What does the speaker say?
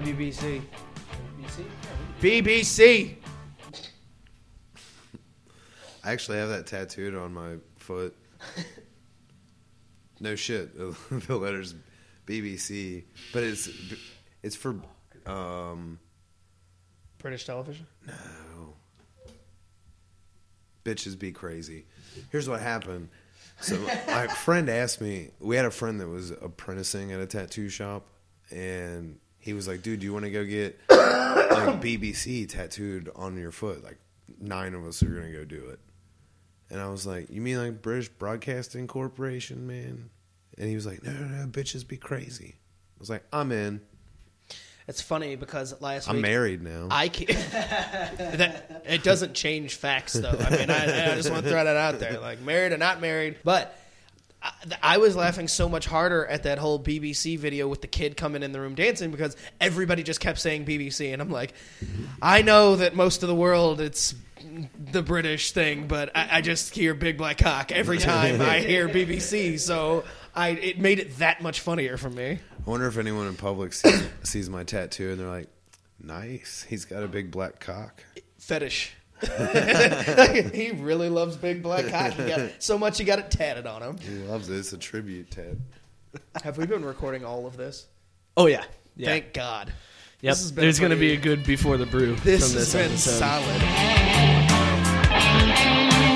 WBC. BBC. I actually have that tattooed on my foot. no shit. the letters BBC, but it's it's for um British television. no. Bitches be crazy. Here's what happened. So my friend asked me. We had a friend that was apprenticing at a tattoo shop, and he was like, "Dude, do you want to go get like BBC tattooed on your foot? Like nine of us are gonna go do it." And I was like, "You mean like British Broadcasting Corporation, man?" And he was like, "No, no, no, bitches be crazy." I was like, "I'm in. It's funny because last I'm week married now." I can't. that, it doesn't change facts, though. I mean, I, I just want to throw that out there. Like, married or not married. But I, I was laughing so much harder at that whole BBC video with the kid coming in the room dancing because everybody just kept saying BBC. And I'm like, I know that most of the world, it's the British thing, but I, I just hear Big Black Cock every time I hear BBC. So I, it made it that much funnier for me. I wonder if anyone in public sees, sees my tattoo and they're like, "Nice, he's got a big black cock." fetish. he really loves big black cock. He got so much he got it tatted on him. He loves it. It's a tribute, Ted. Have we been recording all of this? Oh yeah, yeah. Thank God. yep. This has been There's going to be a good before the brew This from has this been episode. solid.